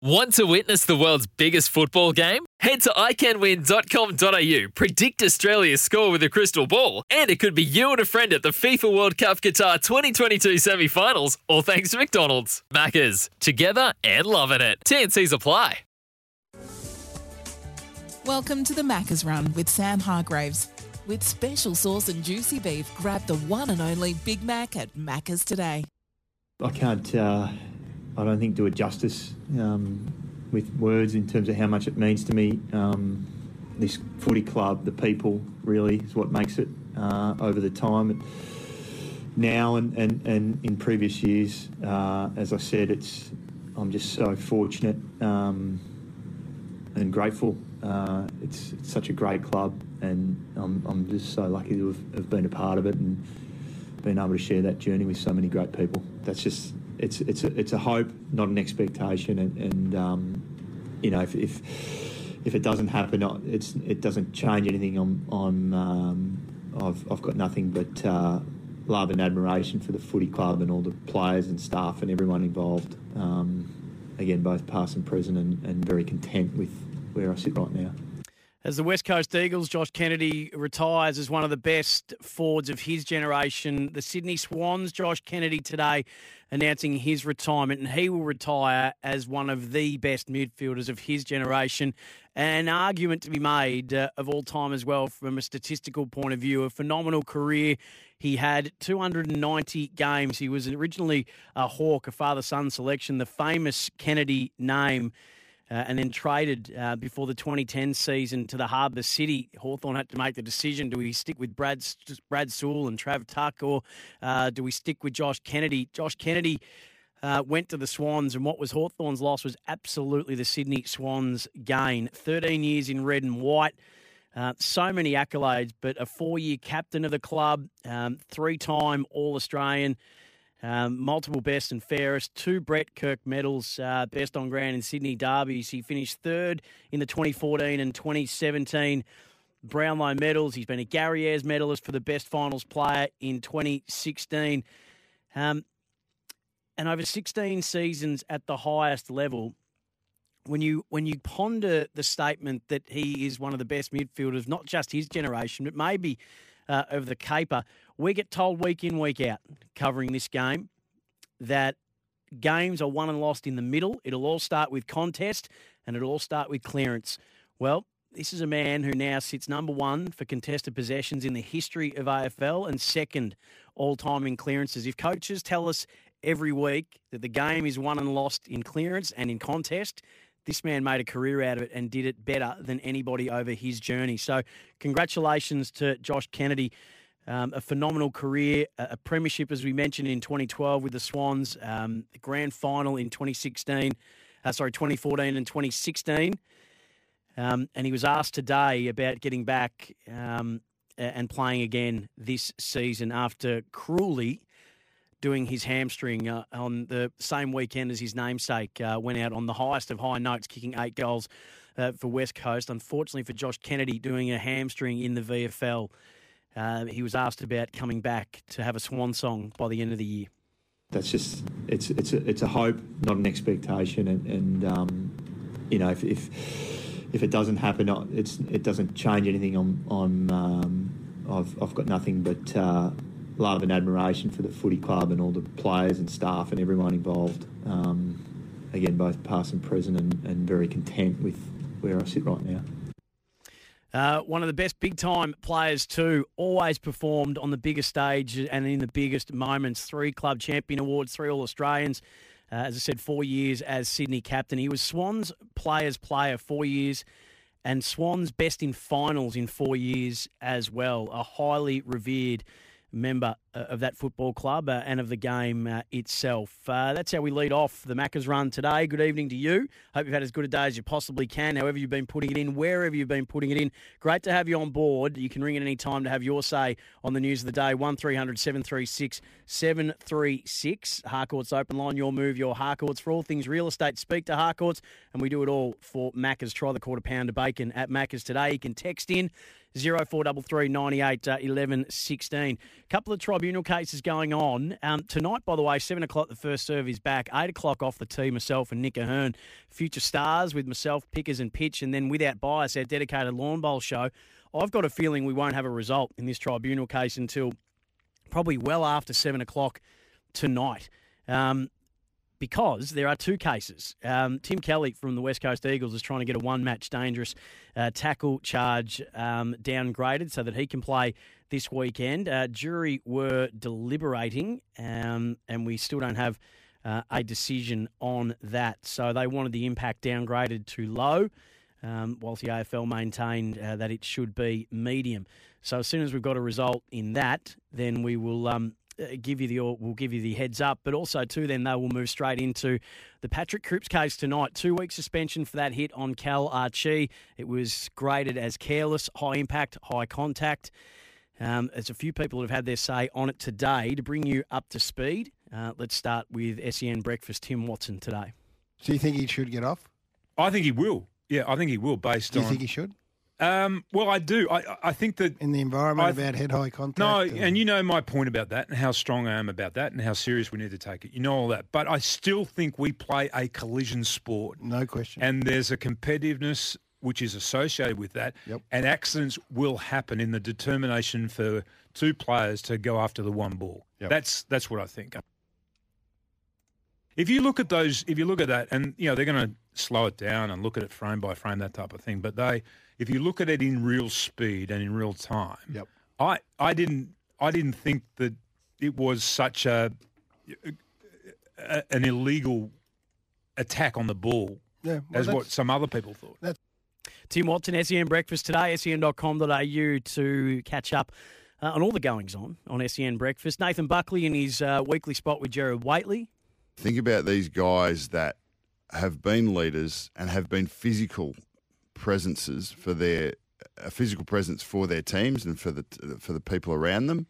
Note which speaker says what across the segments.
Speaker 1: Want to witness the world's biggest football game? Head to iCanWin.com.au, predict Australia's score with a crystal ball, and it could be you and a friend at the FIFA World Cup Qatar 2022 semi finals, all thanks to McDonald's. Maccas, together and loving it. TNC's apply.
Speaker 2: Welcome to the Macca's Run with Sam Hargreaves. With special sauce and juicy beef, grab the one and only Big Mac at Macca's today.
Speaker 3: I can't, uh, I don't think, do it justice um, with words in terms of how much it means to me. Um, this footy club, the people, really is what makes it uh, over the time. Now and, and, and in previous years, uh, as I said, it's I'm just so fortunate um, and grateful. Uh, it's, it's such a great club, and I'm, I'm just so lucky to have, have been a part of it and been able to share that journey with so many great people. That's just it's it's a, it's a hope, not an expectation, and, and um, you know if, if if it doesn't happen, it's it doesn't change anything. On on um, I've I've got nothing but uh, love and admiration for the footy club and all the players and staff and everyone involved. Um, again, both past and present, and, and very content with where I sit right now.
Speaker 4: As the West Coast Eagles, Josh Kennedy retires as one of the best forwards of his generation. The Sydney Swans, Josh Kennedy today announcing his retirement, and he will retire as one of the best midfielders of his generation. An argument to be made uh, of all time as well from a statistical point of view. A phenomenal career. He had 290 games. He was originally a Hawk, a father son selection, the famous Kennedy name uh, and then traded uh, before the 2010 season to the Harbour City. Hawthorn had to make the decision do we stick with Brad, Brad Sewell and Trav Tuck or uh, do we stick with Josh Kennedy? Josh Kennedy. Uh, went to the Swans, and what was Hawthorn's loss was absolutely the Sydney Swans' gain. 13 years in red and white, uh, so many accolades, but a four year captain of the club, um, three time All Australian, um, multiple best and fairest, two Brett Kirk medals, uh, best on ground in Sydney derbies. He finished third in the 2014 and 2017 Brownlow medals. He's been a Gary Ayres medalist for the best finals player in 2016. Um, and over 16 seasons at the highest level, when you when you ponder the statement that he is one of the best midfielders, not just his generation, but maybe uh, of the caper, we get told week in, week out, covering this game, that games are won and lost in the middle. It'll all start with contest and it'll all start with clearance. Well, this is a man who now sits number one for contested possessions in the history of AFL and second all time in clearances. If coaches tell us every week that the game is won and lost in clearance and in contest, this man made a career out of it and did it better than anybody over his journey. So, congratulations to Josh Kennedy. Um, a phenomenal career, a, premiership, as we mentioned, in 2012 with the Swans, um, the grand final in 2016, uh, sorry, 2014 and 2016. Um, and he was asked today about getting back um, and playing again this season after cruelly doing his hamstring uh, on the same weekend as his namesake. Uh, went out on the highest of high notes, kicking eight goals uh, for West Coast. Unfortunately for Josh Kennedy, doing a hamstring in the VFL. Uh, he was asked about coming back to have a swan song by the end of the year.
Speaker 3: That's just it's it's a, it's a hope, not an expectation, and, and um, you know if, if, if it doesn't happen, it's it doesn't change anything on on. Um, I've I've got nothing but uh, love and admiration for the footy club and all the players and staff and everyone involved. Um, again, both past and present, and, and very content with where I sit right now.
Speaker 4: Uh, one of the best big time players, too, always performed on the biggest stage and in the biggest moments. Three club champion awards, three All Australians. Uh, as I said, four years as Sydney captain. He was Swans players player four years and Swans best in finals in four years as well. A highly revered member of that football club uh, and of the game uh, itself. Uh, that's how we lead off the Macca's run today. Good evening to you. Hope you've had as good a day as you possibly can, however you've been putting it in, wherever you've been putting it in. Great to have you on board. You can ring at any time to have your say on the news of the day. 1300 736 736. Harcourt's open line, your move, your Harcourt's. For all things real estate, speak to Harcourt's, and we do it all for Macca's. Try the quarter pounder bacon at Macca's today. You can text in 0433 98 uh, 11 16. Couple of tribunal cases going on. Um, tonight, by the way, 7 o'clock, the first serve is back. 8 o'clock off the tee, myself and Nick Ahern. Future stars with myself, Pickers and Pitch, and then without bias, our dedicated lawn bowl show. I've got a feeling we won't have a result in this tribunal case until probably well after 7 o'clock tonight. Um, because there are two cases. Um, Tim Kelly from the West Coast Eagles is trying to get a one match dangerous uh, tackle charge um, downgraded so that he can play this weekend. Uh, jury were deliberating, um, and we still don't have uh, a decision on that. So they wanted the impact downgraded to low. Um, whilst the AFL maintained uh, that it should be medium. So as soon as we've got a result in that, then we will um, give you the will give you the heads up, but also too then they will move straight into the Patrick Cripps case tonight. Two week suspension for that hit on Cal Archie. It was graded as careless, high impact, high contact. Um, there's a few people that have had their say on it today. To bring you up to speed, uh, let's start with SEN Breakfast Tim Watson today.
Speaker 5: Do you think he should get off?
Speaker 6: I think he will. Yeah, I think he will. Based on,
Speaker 5: Do you
Speaker 6: on.
Speaker 5: think he should?
Speaker 6: Um, well, I do. I, I think that
Speaker 5: In the environment
Speaker 6: I-
Speaker 5: about head high contact?
Speaker 6: no,
Speaker 5: and-
Speaker 6: and you know my point about that, and how strong I am about that, and how serious we need to take it. You know all that, but I still think we play a collision sport,
Speaker 5: no question.
Speaker 6: and there's a competitiveness which is associated with that,
Speaker 5: Yep.
Speaker 6: and accidents will happen in the determination for two players to go after the one ball.
Speaker 5: Yep.
Speaker 6: That's that's what I think. If you look at those, if you look at that, and you know they're going to slow it down and look at it frame by frame, that type of thing. But they, if you look at it in real speed and in real time,
Speaker 5: Yep.
Speaker 6: I I didn't I didn't think that it was such a, a an illegal attack on the ball
Speaker 5: yeah, well,
Speaker 6: as what some other people thought.
Speaker 4: Tim Watson, SEN Breakfast today, sen.com.au to catch up uh, on all the goings on on SEN Breakfast. Nathan Buckley in his uh, weekly spot with Gerard Whateley.
Speaker 7: Think about these guys that have been leaders and have been physical presences for their a physical presence for their teams and for the for the people around them,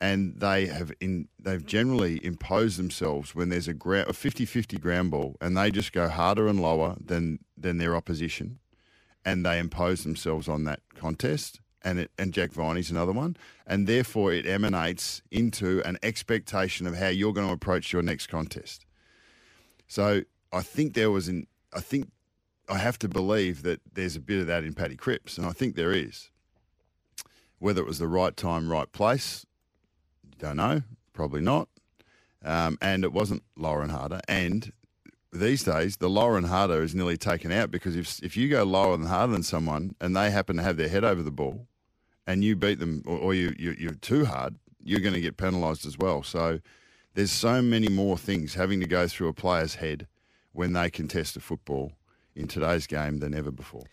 Speaker 7: and they have in they've generally imposed themselves when there's a ground a 50-50 ground ball and they just go harder and lower than than their opposition, and they impose themselves on that contest. And it, and Jack Viney's another one, and therefore it emanates into an expectation of how you're going to approach your next contest. So I think there was an I think I have to believe that there's a bit of that in Paddy Cripps, and I think there is. Whether it was the right time, right place, don't know. Probably not. Um, and it wasn't lower and harder. And these days, the lower and harder is nearly taken out because if if you go lower and harder than someone and they happen to have their head over the ball, and you beat them or, or you, you you're too hard, you're going to get penalised as well. So there's so many more things having to go through a player's head when they contest a football in today's game than ever before.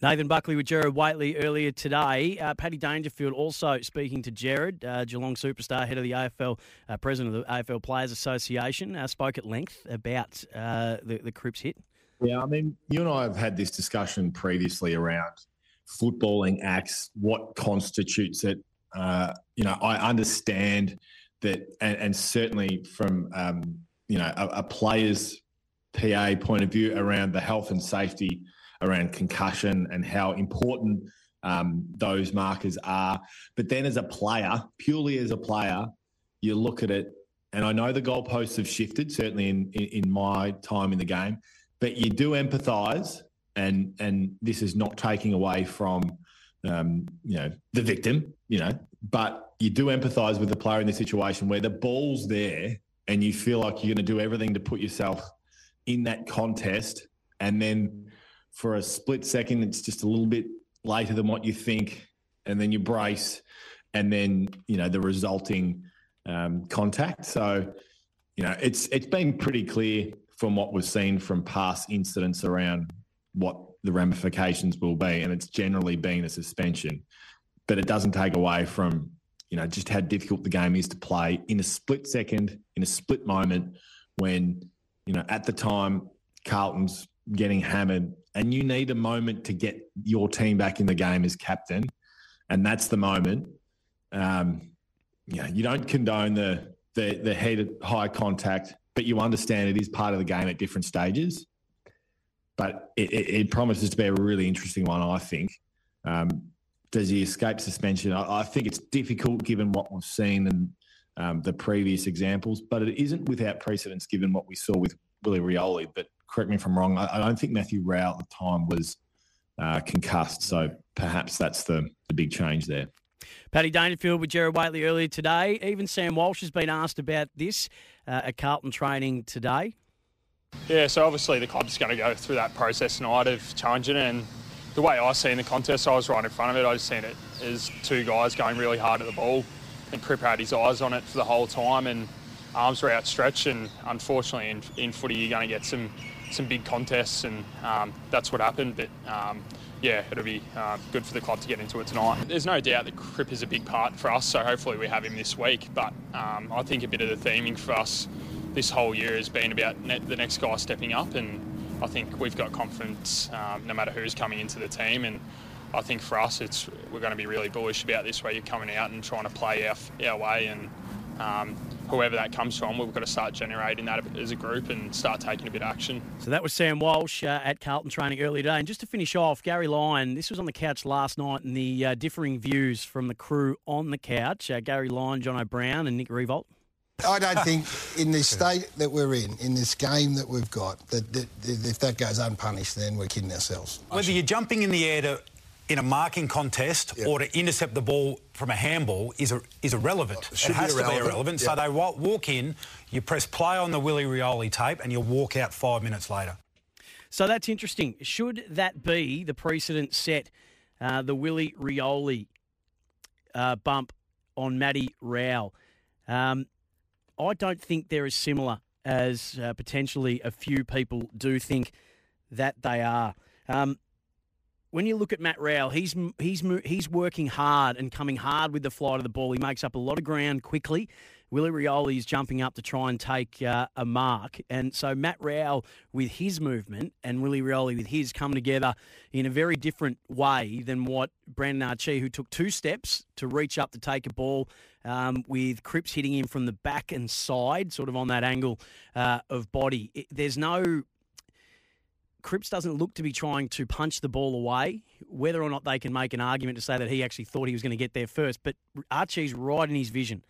Speaker 4: Nathan Buckley with Gerard Whateley earlier today. Uh, Paddy Dangerfield also speaking to Gerard, uh, Geelong superstar, head of the AFL, uh, president of the AFL Players Association, uh, spoke at length about uh, the, the Cripps hit.
Speaker 8: Yeah, I mean, you and I have had this discussion previously around footballing acts, what constitutes it. Uh, you know, I understand that, and, and certainly from um, you know a, a player's PA point of view around the health and safety around concussion and how important um, those markers are. But then, as a player, purely as a player, you look at it, and I know the goalposts have shifted. Certainly in in, in my time in the game, but you do empathise, and and this is not taking away from um, you know the victim, you know, but you do empathise with the player in the situation where the ball's there, and you feel like you're going to do everything to put yourself in that contest, and then for a split second, it's just a little bit later than what you think, and then you brace, and then you know the resulting um, contact. So, you know, it's it's been pretty clear from what we've seen from past incidents around what the ramifications will be, and it's generally been a suspension, but it doesn't take away from you know, just how difficult the game is to play in a split second, in a split moment when, you know, at the time Carlton's getting hammered and you need a moment to get your team back in the game as captain. And that's the moment. Um, you know, you don't condone the the the head high contact, but you understand it is part of the game at different stages. But it, it, it promises to be a really interesting one, I think. Um, does he escape suspension? I, I, think it's difficult given what we've seen and um, the previous examples, but it isn't without precedence given what we saw with Willie Rioli. But correct me if I'm wrong, I, I don't think Matthew Rowell at the time was uh, concussed. So perhaps that's the, the big change there.
Speaker 4: Paddy Dangerfield with Gerard Whateley earlier today. Even Sam Walsh has been asked about this uh, at Carlton training today.
Speaker 9: Yeah, so obviously the club's going to go through that process tonight of challenging it. And the way I seen the contest, I was right in front of it. I just seen it as two guys going really hard at the ball. And Crip had his eyes on it for the whole time and arms were outstretched. And unfortunately, in, in footy, you're going to get some, some big contests, and um, that's what happened. But um, yeah, it'll be uh, good for the club to get into it tonight. There's no doubt that Crip is a big part for us, so hopefully we have him this week. But um, I think a bit of the theming for us this whole year has been about the next guy stepping up, and I think we've got confidence um, no matter who's coming into the team. And I think for us, it's we're going to be really bullish about this, where you're coming out and trying to play our, our way and um, whoever that comes from, we've got to start generating that as a group and start taking a bit of action.
Speaker 4: So that was Sam Walsh uh, at Carlton training earlier today. And just to finish off, Gary Lyon, this was on the couch last night and the uh, differing views from the crew on the couch. Uh, Gary Lyon, John O'Brien and Nick Riewoldt.
Speaker 5: I don't think in this state that we're in, in this game that we've got, that, that if that goes unpunished, then we're kidding ourselves.
Speaker 10: Whether you're jumping in the air to in a marking contest yep. or to intercept the ball from a handball is a, is irrelevant. It, it has to be irrelevant. Yep. So they walk in, you press play on the Willie Rioli tape, and you walk out five minutes later.
Speaker 4: So that's interesting. Should that be the precedent set, uh, the Willie Rioli uh, bump on Matty Rowell? Um, I don't think they're as similar as uh, potentially a few people do think that they are. Um, when you look at Matt Rowell, he's he's he's working hard and coming hard with the flight of the ball. He makes up a lot of ground quickly. Willie Rioli is jumping up to try and take uh, a mark, and so Matt Rowell with his movement and Willie Rioli with his come together in a very different way than what Brandon Archie, who took two steps to reach up to take a ball, um, with Cripps hitting him from the back and side, sort of on that angle uh, of body. It, there's no Cripps doesn't look to be trying to punch the ball away. Whether or not they can make an argument to say that he actually thought he was going to get there first, but Archie's right in his vision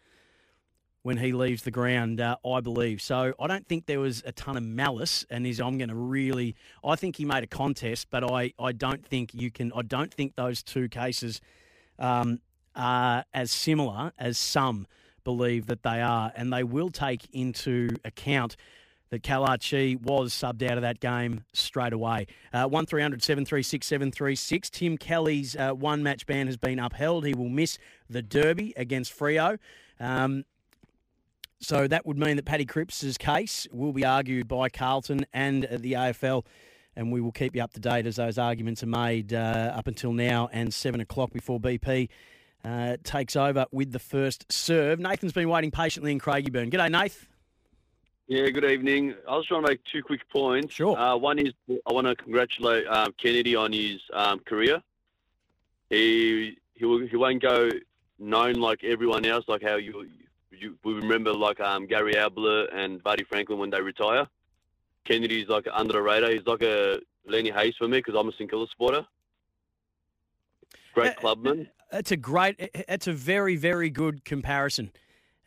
Speaker 4: when he leaves the ground, uh, I believe. So I don't think there was a ton of malice, and is I'm going to really. I think he made a contest, but I, I don't think you can. I don't think those two cases um, are as similar as some believe that they are, and they will take into account that Kalachi was subbed out of that game straight away. Uh, 1300 736 736. Tim Kelly's uh, one match ban has been upheld. He will miss the Derby against Freo. Um, so that would mean that Paddy Cripps' case will be argued by Carlton and the AFL. And we will keep you up to date as those arguments are made uh, up until now and 7 o'clock before BP uh, takes over with the first serve. Nathan's been waiting patiently in Craigieburn. G'day, Nath.
Speaker 11: Yeah, good evening. I was trying to make two quick points.
Speaker 4: Sure.
Speaker 11: Uh, one is I want to congratulate um, Kennedy on his um, career. He he will, he won't go known like everyone else, like how you you we remember like um, Gary Ablett and Buddy Franklin when they retire. Kennedy's like under the radar. He's like a Lenny Hayes for me because I'm a St Kilda supporter. Great uh, clubman.
Speaker 4: That's a great. That's a very very good comparison.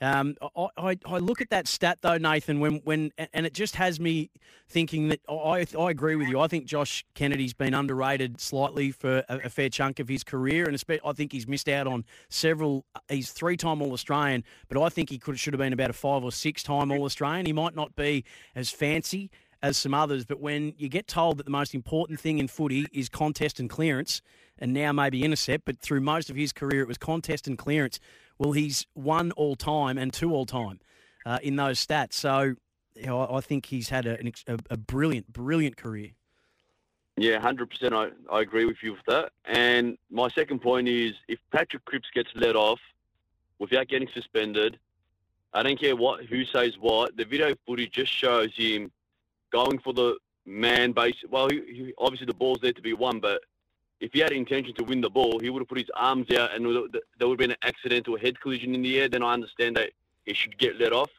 Speaker 4: Um, I, I, look at that stat though, Nathan, when when and it just has me thinking that I I agree with you. I think Josh Kennedy's been underrated slightly for a, a fair chunk of his career, and I think he's missed out on several. He's three time All Australian, but I think he could should have been about a five or six time All Australian. He might not be as fancy as some others, but when you get told that the most important thing in footy is contest and clearance, and now maybe intercept, but through most of his career it was contest and clearance well, he's one all time and two all time uh, in those stats. So you know, I think he's had a, a, a brilliant, brilliant career.
Speaker 11: Yeah, hundred percent. I I agree with you with that. And my second point is, if Patrick Cripps gets let off, without getting suspended. I don't care what who says what. The video footage just shows him going for the man base. Well, he, he, obviously the ball's there to be won, but if he had intention to win the ball, he would have put his arms out, and there would have been an accidental head collision in the air. Then I understand that he should get let off.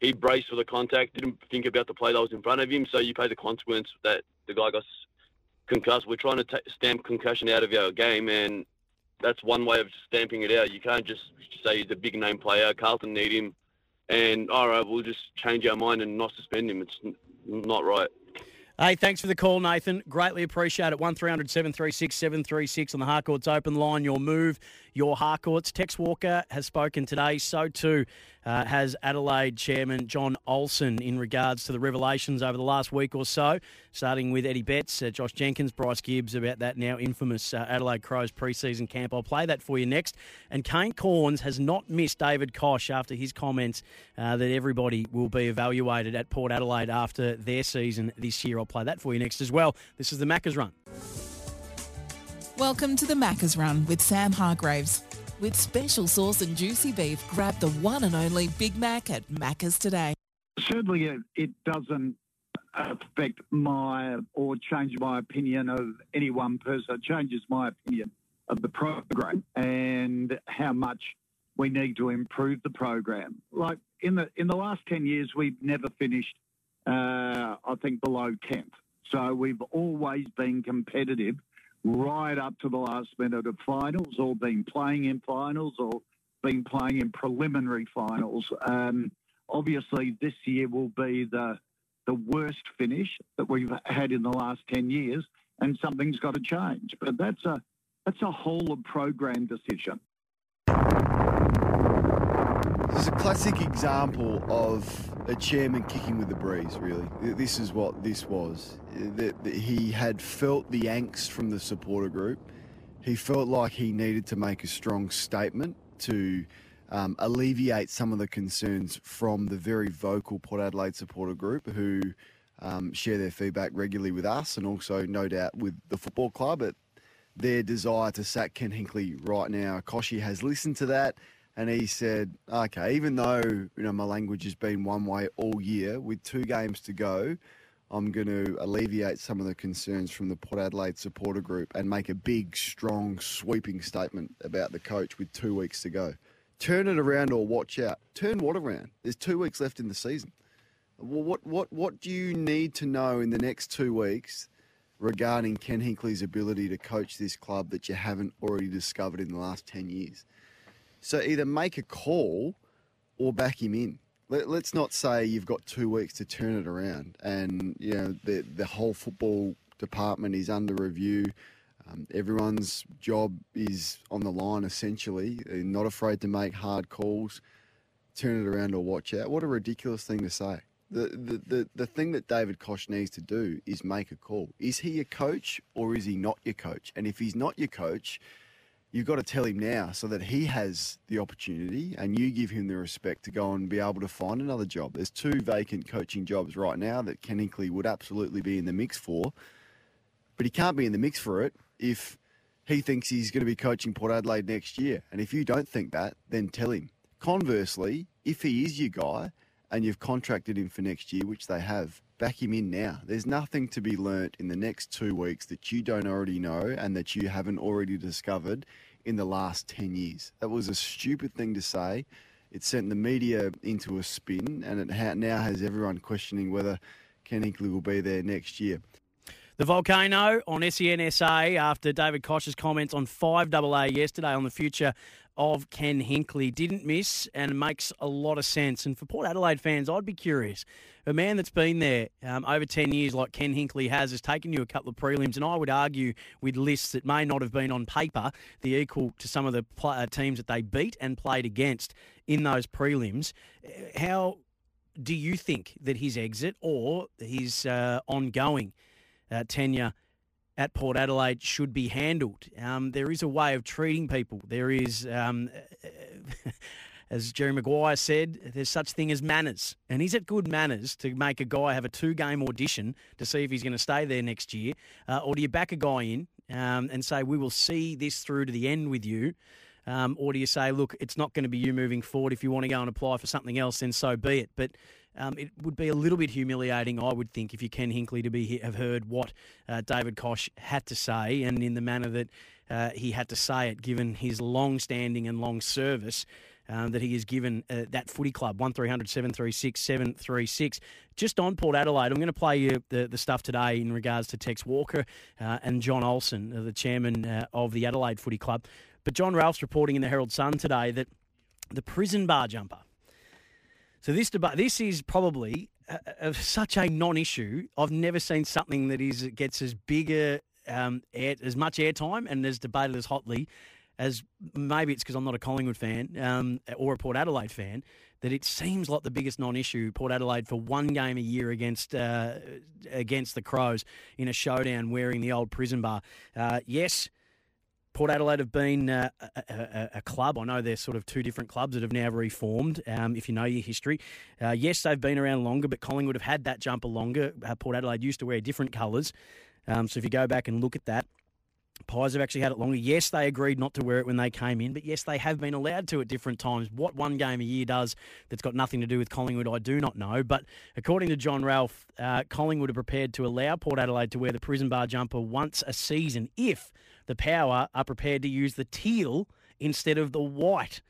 Speaker 11: He braced for the contact, didn't think about the play that was in front of him, so you pay the consequence that the guy got concussed. We're trying to t- stamp concussion out of our game, and that's one way of stamping it out. You can't just say he's a big name player. Carlton need him, and all right, we'll just change our mind and not suspend him. It's not right.
Speaker 4: Hey, thanks for the call, Nathan. Greatly appreciate it. 1300 736 736 on the Harcourts open line. Your move, your Harcourts. Tex Walker has spoken today. So too uh, has Adelaide Chairman John Olsen in regards to the revelations over the last week or so, starting with Eddie Betts, uh, Josh Jenkins, Bryce Gibbs about that now infamous uh, Adelaide Crows preseason camp. I'll play that for you next. And Kane Cornes has not missed David Koch after his comments uh, that everybody will be evaluated at Port Adelaide after their season this year. I'll play that for you next as well. This is the Maccas Run.
Speaker 2: Welcome to the Maccas Run with Sam Hargreaves. With special sauce and juicy beef, grab the one and only Big Mac at Macca's today.
Speaker 12: Certainly, it, it doesn't affect my or change my opinion of any one person. It changes my opinion of the program and how much we need to improve the program. Like in the in the last ten years, we've never finished, uh, I think, below tenth. So we've always been competitive right up to the last minute of finals or been playing in finals or been playing in preliminary finals. Um, obviously, this year will be the the worst finish that we've had in the last ten years, and something's got to change. But that's a that's a whole of program decision.
Speaker 13: Is a classic example of a chairman kicking with the breeze, really. This is what this was. That, he had felt the angst from the supporter group. He felt like he needed to make a strong statement to um, alleviate some of the concerns from the very vocal Port Adelaide supporter group who um, share their feedback regularly with us and also, no doubt, with the football club their desire to sack Ken Hinkley right now. Kochie has listened to that and he said, "Okay, even though you know my language has been one way all year, with two games to go, I'm going to alleviate some of the concerns from the Port Adelaide supporter group and make a big, strong, sweeping statement about the coach with two weeks to go. Turn it around or watch out. Turn what around? There's two weeks left in the season. Well, what what what do you need to know in the next two weeks?" Regarding Ken Hinkley's ability to coach this club that you haven't already discovered in the last 10 years. So either make a call or back him in. Let, us not say you've got two weeks to turn it around, and you know the the whole football department is under review. Um, everyone's job is on the line essentially. They're not afraid to make hard calls. Turn it around or watch out. What a ridiculous thing to say. The, the, the, the thing that David Koch needs to do is make a call. Is he your coach or is he not your coach? And if he's not your coach, you've got to tell him now so that he has the opportunity and you give him the respect to go and be able to find another job. There's two vacant coaching jobs right now that Ken Hinkley would absolutely be in the mix for, but he can't be in the mix for it if he thinks he's going to be coaching Port Adelaide next year. And if you don't think that, then tell him. Conversely, if he is your guy and you've contracted him for next year, which they have, back him in now. There's nothing to be learnt in the next two weeks that you don't already know and that you haven't already discovered in the last 10 years. That was a stupid thing to say. It sent the media into a spin and it now has everyone questioning whether Ken Hinkley will be there next year.
Speaker 4: The volcano on SENSA after David Koch's comments on 5AA yesterday on the future of Ken Hinkley. Didn't miss and makes a lot of sense. And for Port Adelaide fans, I'd be curious. A man that's been there um, over 10 years, like Ken Hinkley has, has taken you a couple of prelims. And I would argue with lists that may not have been on paper the equal to some of the uh, teams that they beat and played against in those prelims. How do you think that his exit or his uh, ongoing uh, tenure at Port Adelaide should be handled. Um, there is a way of treating people. There is, um, as Jerry Maguire said, there's such thing as manners. And is it good manners to make a guy have a two-game audition to see if he's going to stay there next year? Uh, or do you back a guy in um, and say, we will see this through to the end with you, Um, or do you say, look, it's not going to be you moving forward. If you want to go and apply for something else, then so be it. But um, it would be a little bit humiliating, I would think, if you Ken Hinkley to be have heard what uh, David Koch had to say and in the manner that uh, he had to say it, given his long standing and long service. Um, that he has given uh, that footy club, 1300 736 736. Just on Port Adelaide, I'm going to play you the, the stuff today in regards to Tex Walker uh, and John Olsen, uh, the chairman uh, of the Adelaide Footy Club. But John Ralph's reporting in the Herald Sun today that the prison bar jumper. So this debate, this is probably a, a, such a non-issue. I've never seen something that is gets as big a um, air, as much airtime and as debated as hotly as maybe it's because I'm not a Collingwood fan um, or a Port Adelaide fan, that it seems like the biggest non-issue. Port Adelaide for one game a year against uh, against the Crows in a showdown wearing the old prison bar. Uh, yes. Port Adelaide have been uh, a, a, a, club. I know they're sort of two different clubs that have now reformed. Um, if you know your history, uh, yes, they've been around longer, but Collingwood have had that jumper longer. Uh, Port Adelaide used to wear different colours. Um, so if you go back and look at that, Pies have actually had it longer. Yes, they agreed not to wear it when they came in, but yes, they have been allowed to at different times. What one game a year does that's got nothing to do with Collingwood, I do not know. But according to John Ralph, uh, Collingwood are prepared to allow Port Adelaide to wear the prison bar jumper once a season if the Power are prepared to use the teal instead of the white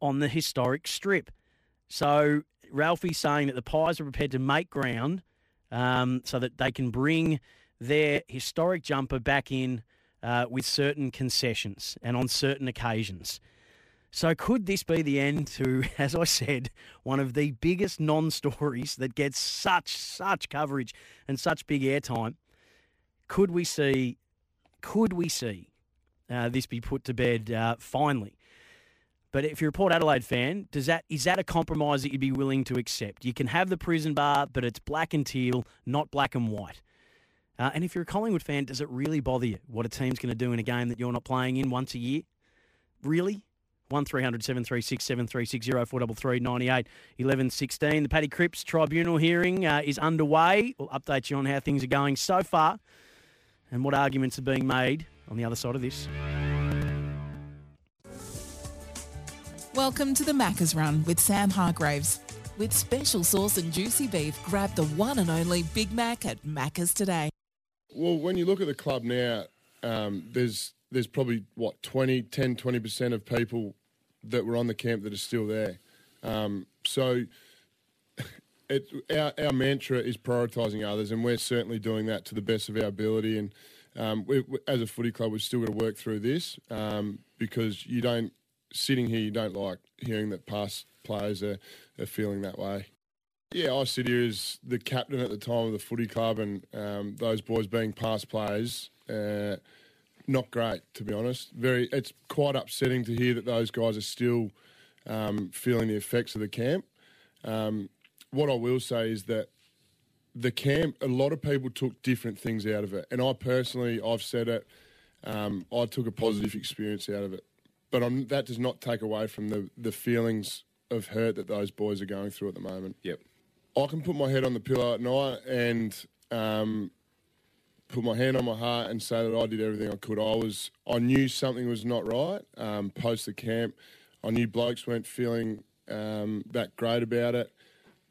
Speaker 4: on the historic strip. So Ralphie's saying that the Pies are prepared to make ground um, so that they can bring their historic jumper back in uh, with certain concessions and on certain occasions. So, could this be the end to, as I said, one of the biggest non stories that gets such, such coverage and such big airtime? Could we see, could we see uh, this be put to bed uh, finally? But if you're a Port Adelaide fan, does that is that a compromise that you'd be willing to accept? You can have the prison bar, but it's black and teal, not black and white. Uh, and if you're a Collingwood fan, does it really bother you what a team's going to do in a game that you're not playing in once a year? Really? 1300 736 736 0433 98 11 16. The Paddy Cripps tribunal hearing uh, is underway. We'll update you on how things are going so far and what arguments are being made on the other side of this.
Speaker 2: Welcome to the Macca's Run with Sam Hargreaves. With special sauce and juicy beef, grab the one and only Big Mac at Macca's today.
Speaker 14: Well, when you look at the club now, um, there's there's probably what 20, 10, 20 percent of people that were on the camp that are still there. Um, so, it, our our mantra is prioritising others, and we're certainly doing that to the best of our ability. And um, we, we, as a footy club, we've still got to work through this um, because you don't sitting here, you don't like hearing that past players are, are feeling that way. Yeah, I sit here as the captain at the time of the footy club, and um, those boys being past players, uh, not great to be honest. Very, it's quite upsetting to hear that those guys are still um, feeling the effects of the camp. Um, what I will say is that the camp, a lot of people took different things out of it, and I personally, I've said it, um, I took a positive experience out of it, but I'm, that does not take away from the the feelings of hurt that those boys are going through at the moment.
Speaker 15: Yep.
Speaker 14: I can put my head on the pillow at night and um, put my hand on my heart and say that I did everything I could. I was, I knew something was not right um, post the camp. I knew blokes weren't feeling um, that great about it.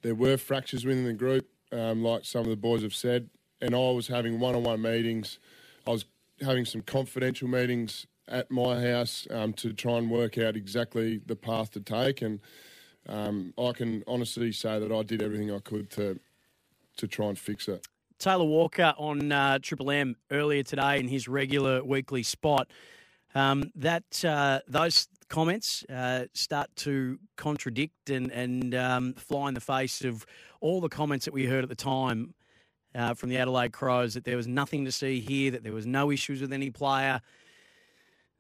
Speaker 14: There were fractures within the group, um, like some of the boys have said, and I was having one-on-one meetings. I was having some confidential meetings at my house um, to try and work out exactly the path to take and um, I can honestly say that I did everything I could to to try and fix it.
Speaker 4: Taylor Walker on uh, Triple M earlier today in his regular weekly spot. Um, that uh, those comments uh, start to contradict and and um, fly in the face of all the comments that we heard at the time uh, from the Adelaide Crows that there was nothing to see here, that there was no issues with any player.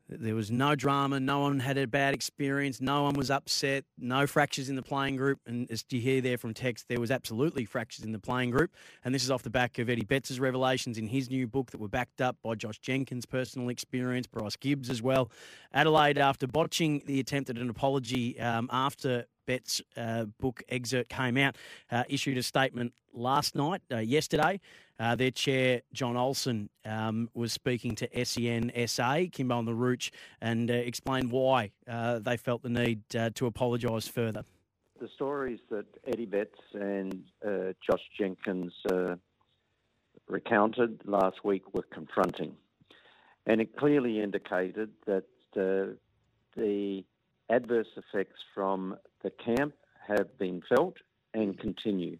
Speaker 4: There was no drama. No one had a bad experience. No one was upset. No fractures in the playing group. And as you hear there from Tex, there was absolutely fractures in the playing group. And this is off the back of Eddie Betts' revelations in his new book that were backed up by Josh Jenkins' personal experience, Bryce Gibbs as well. Adelaide, after botching the attempt at an apology um, after Betts uh, book excerpt came out, uh, issued a statement last night, uh, yesterday. Uh, their chair, John Olsen, um, was speaking to SEN SA, Kimbo on the Rooch, and uh, explained why uh, they felt the need to apologise further.
Speaker 15: The stories that Eddie Betts and Josh Jenkins recounted last week were confronting. And it clearly indicated that the adverse effects from the camp have been felt and continue.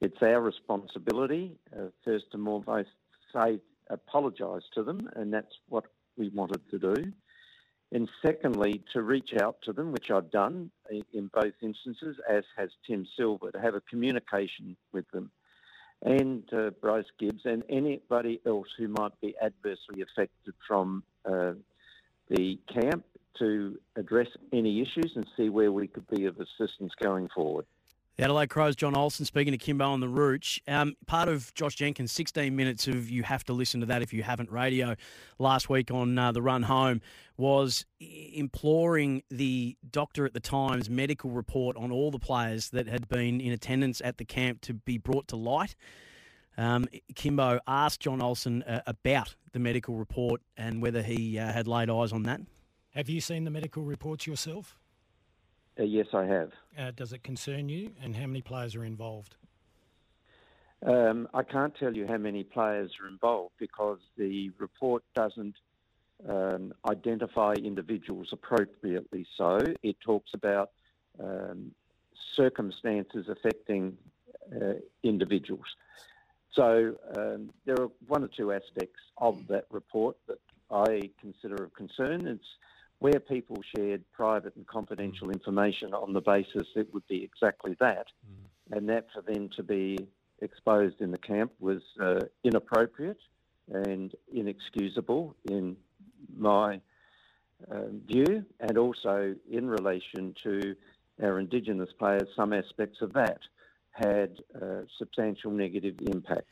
Speaker 15: It's our responsibility, uh, first and foremost, say, apologise to them, and that's what we wanted to do. And secondly, to reach out to them, which I've done in both instances, as has Tim Silver, to have a communication with them and uh, Bryce Gibbs and anybody else who might be adversely affected from uh, the camp to address any issues and see where we could be of assistance going forward.
Speaker 4: The Adelaide Crows, John Olsen speaking to Kimbo on the Rooch. Um, part of Josh Jenkins' 16 minutes of you have to listen to that if you haven't radio last week on uh, the run home was imploring the doctor at the Times medical report on all the players that had been in attendance at the camp to be brought to light. Um, Kimbo asked John Olsen uh, about the medical report and whether he uh, had laid eyes on that.
Speaker 16: Have you seen the medical reports yourself?
Speaker 15: Uh, yes, I have.
Speaker 16: Uh, does it concern you, and how many players are involved?
Speaker 15: Um, I can't tell you how many players are involved because the report doesn't um, identify individuals appropriately. So it talks about um, circumstances affecting uh, individuals. So um, there are one or two aspects of that report that I consider of concern. It's where people shared private and confidential information on the basis it would be exactly that, mm. and that for them to be exposed in the camp was uh, inappropriate and inexcusable in my uh, view, and also in relation to our Indigenous players, some aspects of that had uh, substantial negative impact.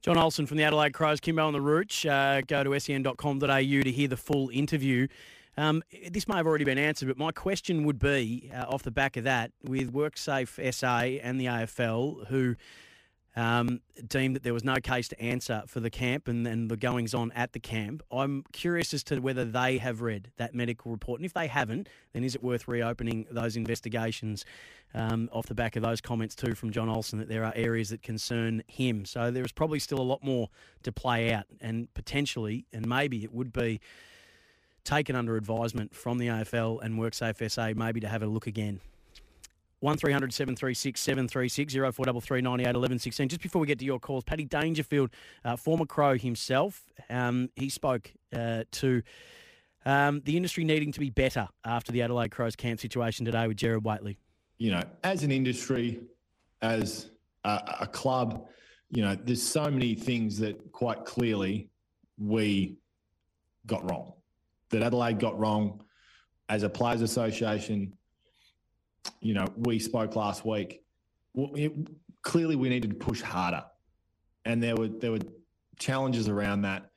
Speaker 4: John Olsen from the Adelaide Crows, Kimbo on the Rooch. Uh, go to sen.com.au to hear the full interview. Um, this may have already been answered, but my question would be uh, off the back of that with WorkSafe SA and the AFL, who um, deemed that there was no case to answer for the camp and, and the goings on at the camp. I'm curious as to whether they have read that medical report. And if they haven't, then is it worth reopening those investigations um, off the back of those comments, too, from John Olsen, that there are areas that concern him? So there is probably still a lot more to play out, and potentially, and maybe it would be taken under advisement from the AFL and WorkSafe SA maybe to have a look again. 1300 736 736 0433 98 11 16. Just before we get to your calls, Paddy Dangerfield, uh, former Crow himself, um, he spoke uh, to um, the industry needing to be better after the Adelaide Crows camp situation today with Gerard Whateley.
Speaker 8: You know, as an industry, as a, a club, you know, there's so many things that quite clearly we got wrong that Adelaide got wrong as a players' association. You know, we spoke last week. It, clearly, we needed to push harder, and there were there were challenges around that.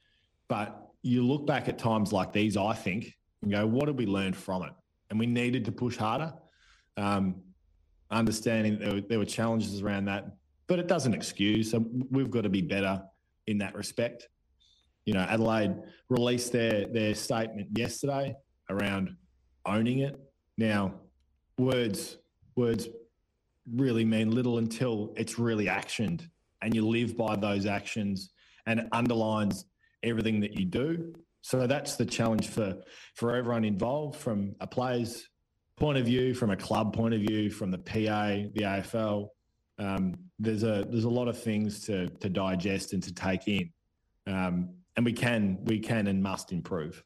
Speaker 8: But you look back at times like these, I think, and go, "What did we learn from it?" And we needed to push harder. Um, understanding there were, there were challenges around that, but it doesn't excuse. So we've got to be better in that respect you know, Adelaide released their their statement yesterday around owning it. Now, words words really mean little until it's really actioned and you live by those actions and it underlines everything that you do. So that's the challenge for for everyone involved from a player's point of view, from a club point of view, from the PA, the AFL. Um, there's a there's a lot of things to to digest and to take in. Um, and we can we can and must improve.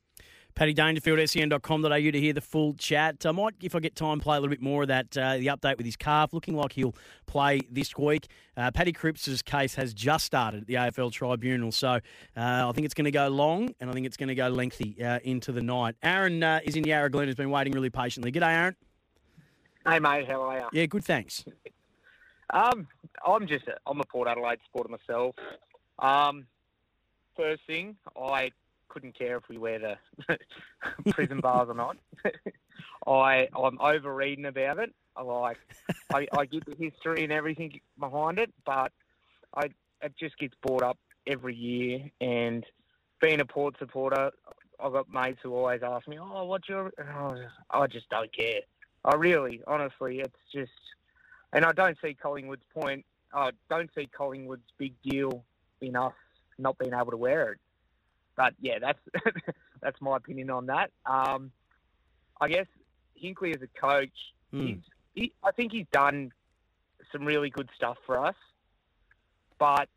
Speaker 4: Paddy Dangerfield, sen.com.au to hear the full chat. I might, if I get time, play a little bit more of that, uh, the update with his calf, looking like he'll play this week. Uh, Paddy Cripps' case has just started at the AFL Tribunal, so uh, I think it's going to go long and I think it's going to go lengthy uh, into the night. Aaron uh, is in Yarra Glen, has been waiting really patiently. G'day, Aaron.
Speaker 17: Hey, mate, how are you?
Speaker 4: Yeah, good, thanks.
Speaker 17: um, I'm just, a, I'm a Port Adelaide supporter myself. Um, first thing, I couldn't care if we wear the prison bars or not. I I'm over reading about it. I like. I, I get the history and everything behind it, but I it just gets brought up every year. And being a Port supporter, I've got mates who always ask me, "Oh, what's your?" I just don't care. I really, honestly, it's just, and I don't see Collingwood's point. I don't see Collingwood's big deal us not being able to wear it. But yeah, that's that's my opinion on that. Um, I guess Hinkley as a coach, he's, he, I think he's done some really good stuff for us. But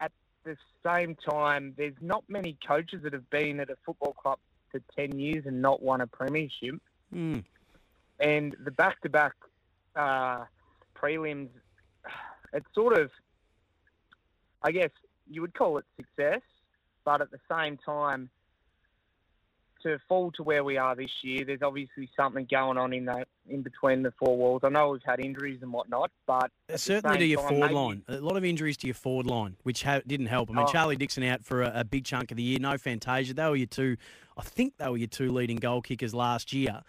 Speaker 17: at the same time, there's not many coaches that have been at a football club for 10 years and not won a premiership.
Speaker 4: Hmm.
Speaker 17: And the back-to-back uh, prelims, it's sort of, I guess you would call it success, but at the same time, to fall to where we are this year, there's obviously something going on in the in between the four walls. I know we've had injuries and whatnot, but
Speaker 4: Certainly to your
Speaker 17: time,
Speaker 4: forward
Speaker 17: maybe-
Speaker 4: line. A lot of injuries to your forward line, which ha- didn't help. I mean,
Speaker 17: Oh.
Speaker 4: Charlie Dixon out for a, a big chunk of the year. No Fantasia. They were your two, I think they were your two leading goal kickers last year.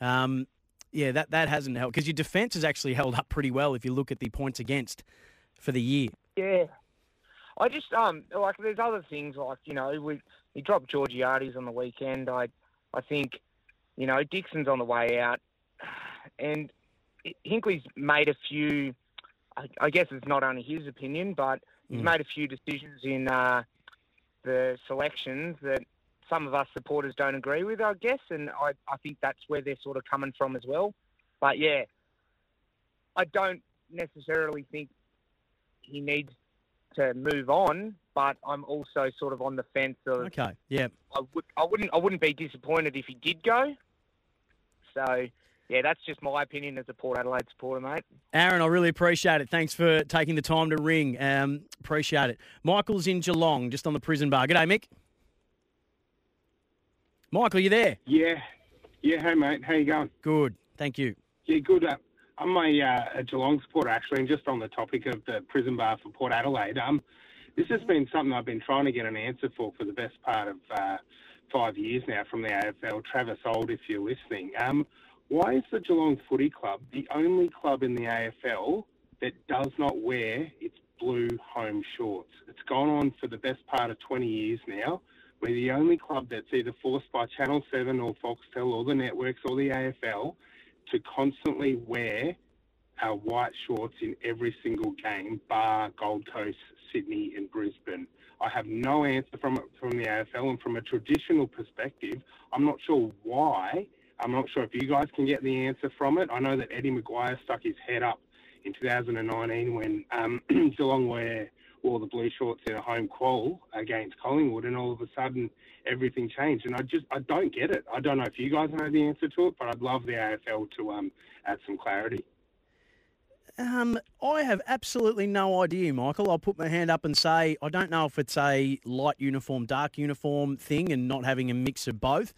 Speaker 4: Um, yeah, that, that hasn't helped because your defence has actually held up pretty well if you look at the points against for the year.
Speaker 17: Yeah. I just um like there's other things like you know we he dropped Georgiades on the weekend. I I think you know Dixon's on the way out, and Hinkley's made a few. I, I guess it's not only his opinion, but he's
Speaker 4: Mm.
Speaker 17: made a few decisions in uh, the selections that some of us supporters don't agree with. I guess, and I I think that's where they're sort of coming from as well. But yeah, I don't necessarily think he needs to move on, but I'm also sort of on the fence of
Speaker 4: Okay, yeah.
Speaker 17: I would I wouldn't I wouldn't be disappointed if he did go. So yeah, that's just my opinion as a Port Adelaide supporter, mate.
Speaker 4: Aaron, I really appreciate it. Thanks for taking the time to ring. Um, appreciate it. Michael's in Geelong, just on the prison bar. G'day, Mick. Michael, you there?
Speaker 18: Yeah, yeah. Hey, mate. How you going?
Speaker 4: Good. Thank you.
Speaker 18: Yeah, good. Uh, I'm a, uh, a Geelong supporter actually, and just on the topic of the prison bar for Port Adelaide, um, this has been something I've been trying to get an answer for for the best part of uh, five years now from the AFL. Travis Auld, if you're listening, um, why is the Geelong Footy Club the only club in the AFL that does not wear its blue home shorts? It's gone on for the best part of 20 years now. We're the only club that's either forced by Channel 7 or Foxtel or the networks or the AFL to constantly wear our white shorts in every single game, bar Gold Coast, Sydney, and Brisbane. I have no answer from from the AFL, and from a traditional perspective, I'm not sure why. I'm not sure if you guys can get the answer from it. I know that Eddie McGuire stuck his head up in 2019 when um, Geelong wore, wore the blue shorts in a home qual against Collingwood, and all of a sudden everything changed. And I just I don't get it. I don't know if you guys know the answer to it, but I'd love the AFL to um, add some clarity.
Speaker 4: Um, I have absolutely no idea, Michael. I'll put my hand up and say I don't know if it's a light uniform, dark uniform thing, and not having a mix of both.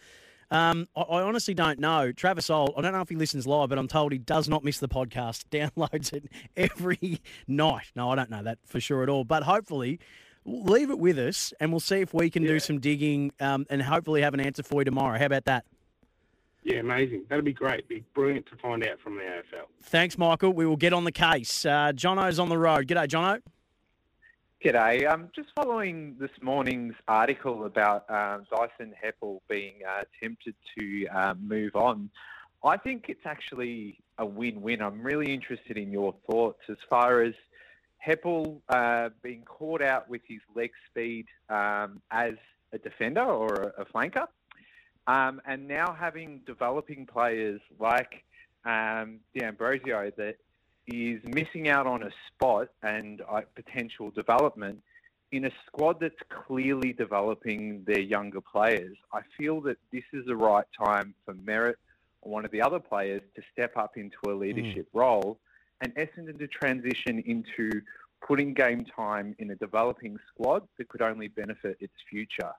Speaker 4: Um, I, I honestly don't know. Travis Auld, I don't know if he listens live, but I'm told he does not miss the podcast. Downloads it every night. No, I don't know that for sure at all. But hopefully, we'll leave it with us, and we'll see if we can do some digging, um, and hopefully have an answer for you tomorrow. How about that?
Speaker 18: Yeah, amazing. That'd be great. Be brilliant to find out from the AFL.
Speaker 4: Thanks, Michael. We will get on the case. Uh, Jono's on the road. G'day, Jono.
Speaker 19: G'day. Um, just following this morning's article about um, Dyson Heppell being uh, tempted to uh, move on, I think it's actually a win-win. I'm really interested in your thoughts as far as Heppell uh, being caught out with his leg speed um, as a defender or a, a flanker, um, and now having developing players like um, D'Ambrosio that is missing out on a spot and uh, potential development in a squad that's clearly developing their younger players. I feel that this is the right time for Merrett or one of the other players to step up into a leadership role and Essendon to transition into putting game time in a developing squad that could only benefit its future.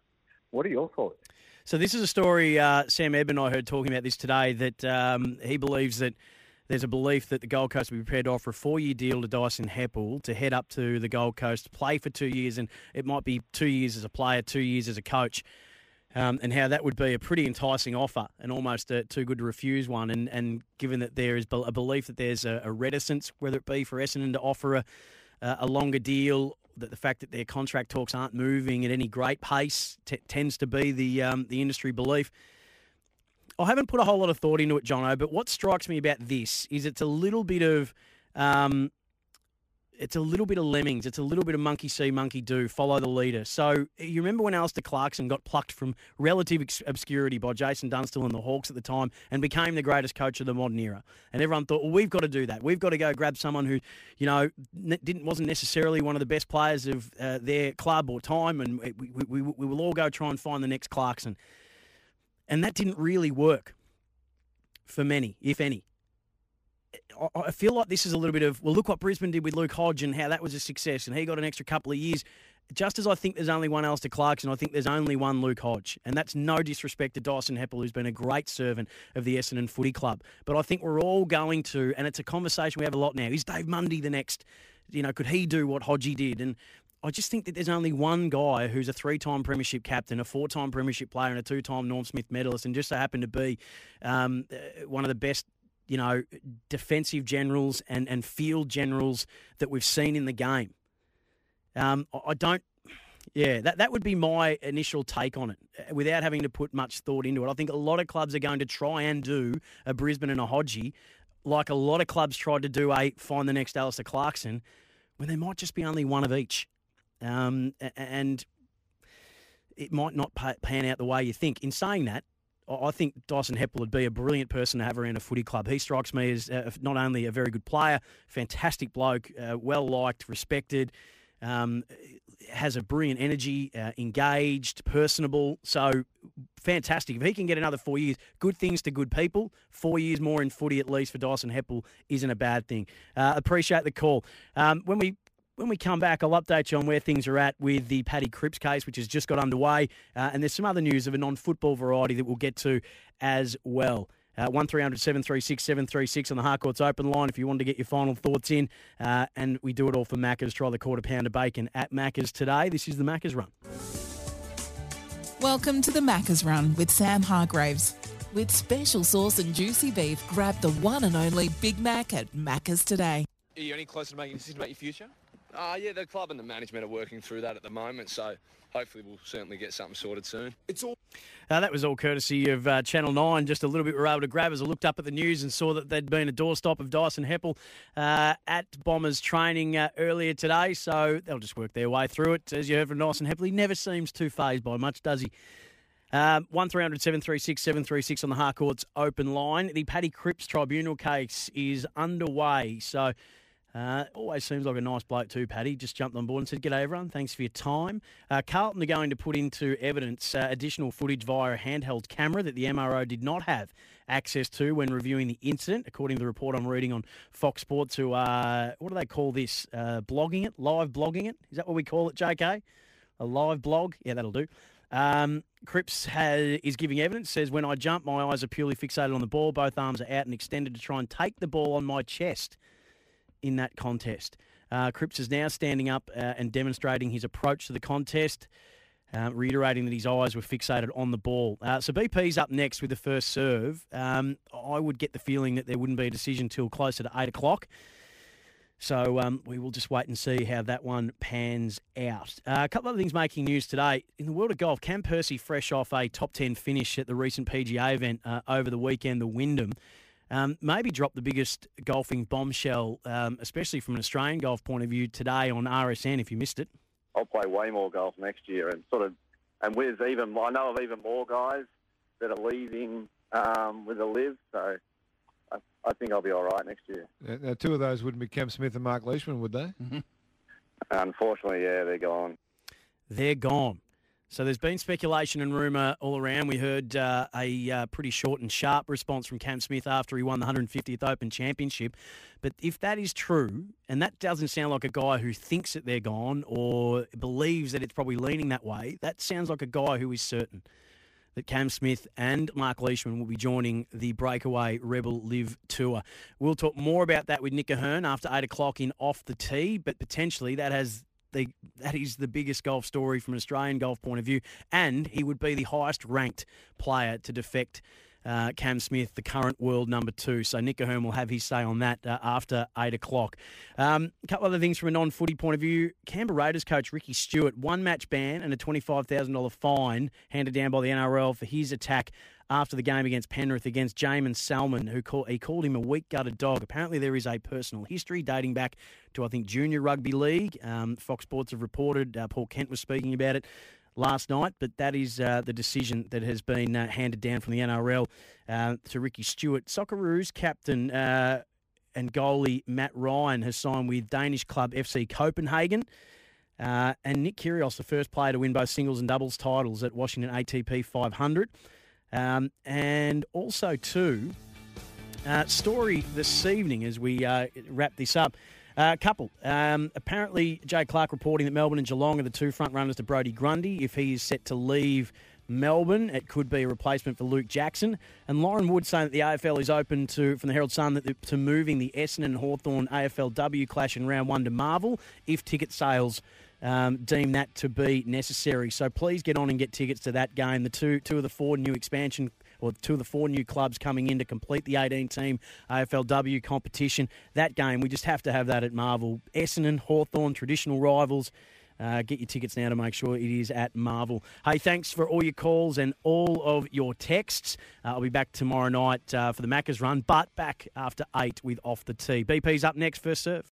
Speaker 19: What are your thoughts?
Speaker 4: So this is a story uh, Sam Eben I heard talking about this today that um, he believes that there's a belief that the Gold Coast will be prepared to offer a four-year deal to Dyson Heppell to head up to the Gold Coast, play for two years, and it might be two years as a player, two years as a coach. um, and how that would be a pretty enticing offer and almost uh, too good to refuse one. And, and given that there is a belief that there's a, a reticence, whether it be for Essendon to offer a, a longer deal, that the fact that their contract talks aren't moving at any great pace t- tends to be the um, the industry belief. I haven't put a whole lot of thought into it, Jono, but what strikes me about this is it's a little bit of um, it's a little bit of lemmings. It's a little bit of monkey see, monkey do. Follow the leader. So you remember when Alastair Clarkson got plucked from relative obscurity by Jason Dunstall and the Hawks at the time and became the greatest coach of the modern era. And everyone thought, well, we've got to do that. We've got to go grab someone who, you know, didn't wasn't necessarily one of the best players of uh, their club or time, and we, we, we, we will all go try and find the next Clarkson. And that didn't really work for many, if any. I feel like this is a little bit of well, look what Brisbane did with Luke Hodge and how that was a success, and he got an extra couple of years. Just as I think there's only one Alastair Clarkson, I think there's only one Luke Hodge, and that's no disrespect to Dyson Heppell, who's been a great servant of the Essendon Footy Club. But I think we're all going to, and it's a conversation we have a lot now. Is Dave Mundy the next? You know, could he do what Hodgie did? And I just think that there's only one guy who's a three-time premiership captain, a four-time premiership player, and a two-time Norm Smith medalist, and just so happened to be um, uh, one of the best you know, defensive generals and, and field generals that we've seen in the game. Um, I don't, yeah, that, that would be my initial take on it uh, without having to put much thought into it. I think a lot of clubs are going to try and do a Brisbane and a Hodgie, like a lot of clubs tried to do a find the next Alastair Clarkson, when there might just be only one of each. Um, and it might not pan out the way you think. In saying that, I think Dyson Heppell would be a brilliant person to have around a footy club. He strikes me as uh, not only a very good player, fantastic bloke, uh, well liked, respected, um, has a brilliant energy, uh, engaged, personable. So fantastic. If he can get another four years, good things to good people. Four years more in footy at least for Dyson Heppell isn't a bad thing. Uh, appreciate the call. Um, when we when we come back, I'll update you on where things are at with the Paddy Cripps case, which has just got underway. Uh, and there's some other news of a non football variety that we'll get to as well. Uh, 1300 736 736 on the Harcourts open line if you want to get your final thoughts in. Uh, and we do it all for Macca's. Try the quarter pound of bacon at Macca's today. This is the Macca's Run.
Speaker 2: Welcome to the Macca's Run with Sam Hargreaves. With special sauce and juicy beef, grab the one and only Big Mac at Macca's today.
Speaker 20: Are you any closer to making a decision about your future? Uh, yeah, the club and the management are working through that at the moment, so hopefully we'll certainly get something sorted soon.
Speaker 4: It's all. Uh, that was all courtesy of uh, Channel 9. Just a little bit we were able to grab as I looked up at the news and saw that there'd been a doorstop of Dyson Heppell uh, at Bombers training uh, earlier today, so they'll just work their way through it. As you heard from Dyson Heppell, he never seems too phased by much, does he? Um, 1300 736 736 on the Harcourts open line. The Paddy Cripps tribunal case is underway, so uh, always seems like a nice bloke too, Paddy. Just jumped on board and said, G'day everyone, thanks for your time. Uh, Carlton are going to put into evidence uh, additional footage via a handheld camera that the MRO did not have access to when reviewing the incident, according to the report I'm reading on Fox Sports, who are, what do they call this? Uh, blogging it? Live blogging it? Is that what we call it, JK? A live blog? Yeah, that'll do. Um, Cripps has, is giving evidence, says, When I jump, my eyes are purely fixated on the ball. Both arms are out and extended to try and take the ball on my chest in that contest. Uh, Cripps is now standing up uh, and demonstrating his approach to the contest, uh, reiterating that his eyes were fixated on the ball. Uh, so BP's up next with the first serve. Um, I would get the feeling that there wouldn't be a decision till closer to 8 o'clock. So um, we will just wait and see how that one pans out. Uh, a couple of things making news today. In the world of golf, Cam Percy, fresh off a top 10 finish at the recent PGA event uh, over the weekend, the Wyndham, um, maybe drop the biggest golfing bombshell, um, especially from an Australian golf point of view, today on RSN. If you missed it,
Speaker 21: I'll play way more golf next year, and sort of, and with even I know of even more guys that are leaving um, with a LIV, so I, I, think I'll be all right next year.
Speaker 22: Now, two of those wouldn't be Cam Smith and Mark Leishman, would they?
Speaker 21: Mm-hmm. Unfortunately, yeah, they're gone.
Speaker 4: They're gone. So there's been speculation and rumour all around. We heard uh, a uh, pretty short and sharp response from Cam Smith after he won the 150th Open Championship. But if that is true, and that doesn't sound like a guy who thinks that they're gone or believes that it's probably leaning that way, that sounds like a guy who is certain that Cam Smith and Mark Leishman will be joining the breakaway Rebel LIV Tour. We'll talk more about that with Nick Ahern after 8 o'clock in Off the Tee, but potentially that has that is the biggest golf story from an Australian golf point of view, and he would be the highest ranked player to defect uh, Cam Smith, the current world number two. So Nick Ahern will have his say on that uh, after eight o'clock. Um, a couple other things from a non-footy point of view. Canberra Raiders coach Ricky Stuart, one match ban and a twenty-five thousand dollar fine handed down by the NRL for his attack after the game against Penrith against Jaeman Salmon, who call, he called him a weak gutted dog. Apparently, there is a personal history dating back to I think junior rugby league. Um, Fox Sports have reported. Uh, Paul Kent was speaking about it last night, but that is uh, the decision that has been uh, handed down from the NRL uh, to Ricky Stuart. Socceroos captain uh, and goalie Matt Ryan has signed with Danish club FC Copenhagen. Uh, and Nick Kyrgios, the first player to win both singles and doubles titles at Washington ATP 500. Um, and also, too, uh, story this evening as we wrap this up. A uh, couple. Um, apparently, Jay Clark reporting that Melbourne and Geelong are the two front runners to Brodie Grundy. If he is set to leave Melbourne, it could be a replacement for Luke Jackson. And Lauren Wood saying that the AFL is open to, from the Herald Sun, that to moving the Essendon and Hawthorn AFLW clash in round one to Marvel if ticket sales um, deem that to be necessary. So please get on and get tickets to that game. The two two of the four new expansion or two of the four new clubs coming in to complete the 18 team AFLW competition. That game, we just have to have that at Marvel. Essendon, Hawthorn, traditional rivals. Uh, get your tickets now to make sure it is at Marvel. Hey, thanks for all your calls and all of your texts. Uh, I'll be back tomorrow night uh, for the Macca's run, but back after 8 with Off the Tee. BP's up next, first serve.